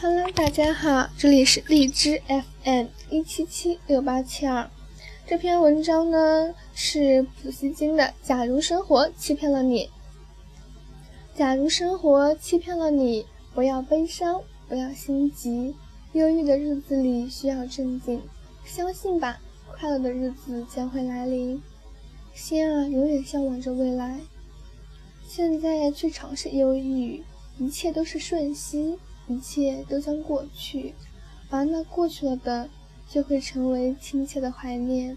Hello，大家好，这里是荔枝 FM 一七七六八七二。这篇文章呢是普希金的《假如生活欺骗了你》。假如生活欺骗了你，不要悲伤，不要心急。忧郁的日子里需要镇静，相信吧，快乐的日子将会来临。心啊，永远向往着未来。现在去尝试忧郁，一切都是瞬息。一切都将过去，而那过去了的，就会成为亲切的怀念。